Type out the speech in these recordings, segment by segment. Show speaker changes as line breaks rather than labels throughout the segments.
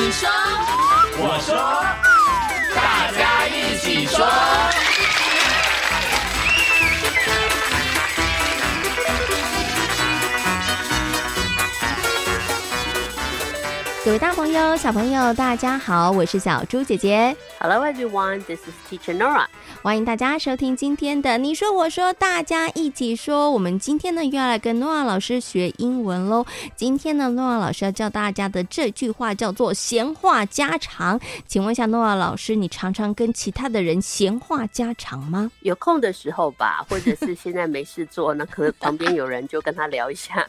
你说，
我说，大家一起说。
各位大朋友、小朋友，大家好，我是小猪姐姐。
Hello everyone, this is Teacher Nora.
欢迎大家收听今天的你说我说，大家一起说。我们今天呢又要来跟诺亚老师学英文喽。今天呢，诺亚老师要教大家的这句话叫做“闲话家常”。请问一下，诺亚老师，你常常跟其他的人闲话家常吗？
有空的时候吧，或者是现在没事做，那可能旁边有人就跟他聊一下。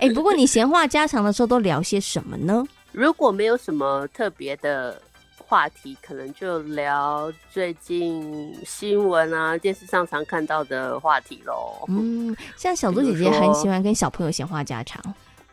哎，不过你闲话家常的时候都聊些什么呢？
如果没有什么特别的话题，可能就聊最近新闻啊、电视上常看到的话题喽。
嗯，像小猪姐姐很喜欢跟小朋友闲话家常。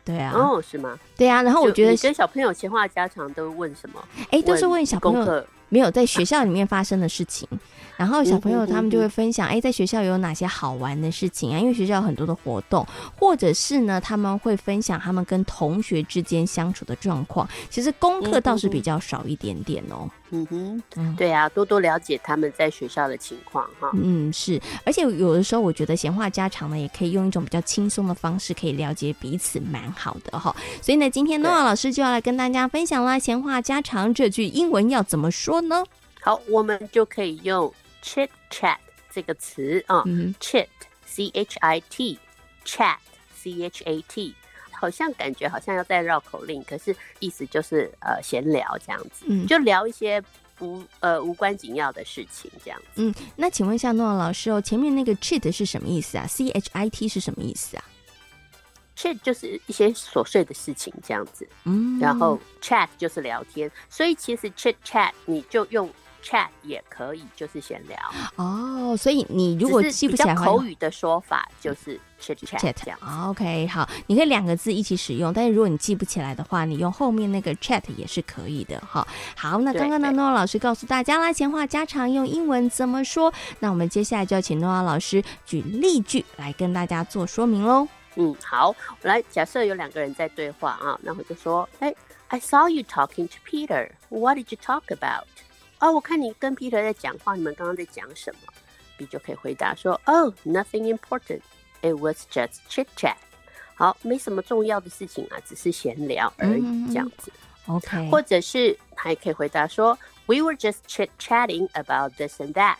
对啊，
哦，是吗？
对啊，然后我觉得，
跟小朋友闲话家常都问什么？
哎，都是问小朋友。没有在学校里面发生的事情，然后小朋友他们就会分享，哎，在学校有哪些好玩的事情啊？因为学校有很多的活动，或者是呢，他们会分享他们跟同学之间相处的状况。其实功课倒是比较少一点点哦。
嗯哼，
嗯
对啊，多多了解他们在学校的情况哈。
嗯，是，而且有的时候我觉得闲话家常呢，也可以用一种比较轻松的方式，可以了解彼此，蛮好的哈。所以呢，今天诺亚老师就要来跟大家分享啦，闲话家常这句英文要怎么说呢？
好，我们就可以用 chit chat 这个词啊、
嗯
chit c h i t chat c h a t，好像感觉好像要再绕口令，可是意思就是呃闲聊这样子，
嗯
就聊一些不呃无关紧要的事情这样子。
嗯，那请问一下诺老师哦，前面那个 cheat 是什么意思啊？C H I T 是什么意思啊
？chat 就是一些琐碎的事情这样子，
嗯，
然后 chat 就是聊天，所以其实 chit chat 你就用 chat 也可以，就是闲聊。
哦，所以你如果
是
记不起来
口语的说法就是 chit chat 这
chat
样。
哦 OK 好，你可以两个字一起使用，但是如果你记不起来的话，你用后面那个 chat 也是可以的哈。好，那刚刚呢，诺亚老师告诉大家啦，闲话家常用英文怎么说？那我们接下来就要请诺亚老师举例句来跟大家做说明喽。
嗯，好，我来假设有两个人在对话啊，那我就说，哎，I saw you talking to Peter. What did you talk about? 哦，我看你跟 Peter 在讲话，你们刚刚在讲什么？B 就可以回答说，Oh, nothing important. It was just chit chat. 好，没什么重要的事情啊，只是闲聊而已，
嗯
这样子。
OK，
或者是还可以回答说，We were just chit chatting about this and that。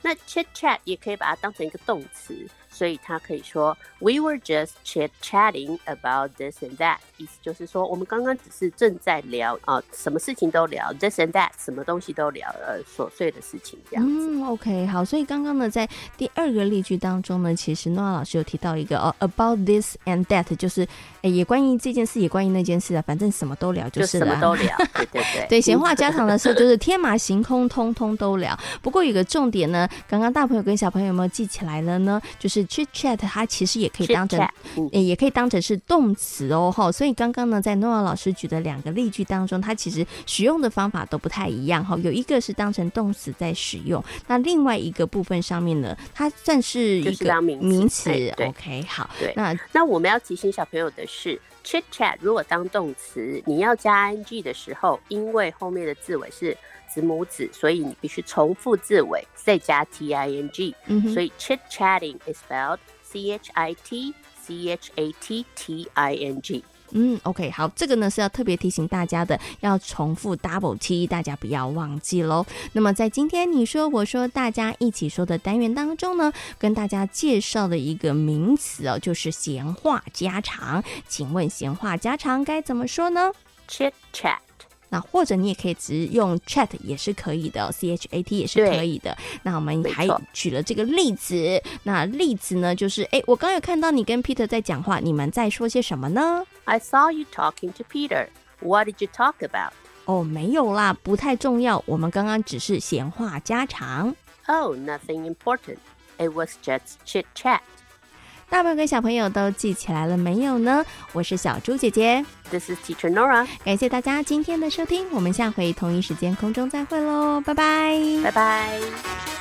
那 chit chat 也可以把它当成一个动词，所以他可以说 We were just chit chatting about this and that。意思就是说，我们刚刚只是正在聊啊、什么事情都聊，this and that，什么东西都聊，呃，琐碎的事情这样子。
嗯，OK，好，所以刚刚呢，在第二个例句当中呢，其实诺亚老师有提到一个哦，about this and that，就是诶也关于这件事，也关于那件事啊，反正什么都聊
就是什。么都聊，对对对，
对，闲话
嗯
家常的时候就是天马行空，通通都聊。不过有个重点呢，刚刚大朋友跟小朋友有没有记起来了呢？就是 chit chat，它其实也可以当成也可以当成是动词哦，哈。所以刚刚呢，在诺亚老师举的两个例句当中，它其实使用的方法都不太一样哈。有一个是当成动词在使用，那另外一个部分上面呢，它算是一个
名词。
OK，好，
对
那
那我们要提醒小朋友的是，chit chat 如果当动词，你要加 ing 的时候，因为后面的字尾是子母子，所以你必须重复字尾，再加 t i n g。
嗯
所以 chit chatting is spelled c h i t c h a t t i n g。
嗯，OK，好，这个呢是要特别提醒大家的，要重复 double T，大家不要忘记喽。那么在今天你说我说大家一起说的单元当中呢，跟大家介绍的一个名词哦，就是闲话家常。请问闲话家常该怎么说呢
？chit chat。
那或者你也可以直用 chat 也是可以的、哦、，C H A T 也是可以的。那我们还举了这个例子，那例子呢就是，哎，我刚有看到你跟 Peter 在讲话，你们在说些什么呢
？I saw you talking to Peter. What did you talk about?
哦，没有啦，不太重要。我们刚刚只是闲话家常。
Oh, nothing important. It was just chit chat.
大朋友跟小朋友都记起来了没有呢？我是小猪姐姐
，This is Teacher Nora.
感谢大家今天的收听，我们下回同一时间空中再会喽，拜拜。
拜拜。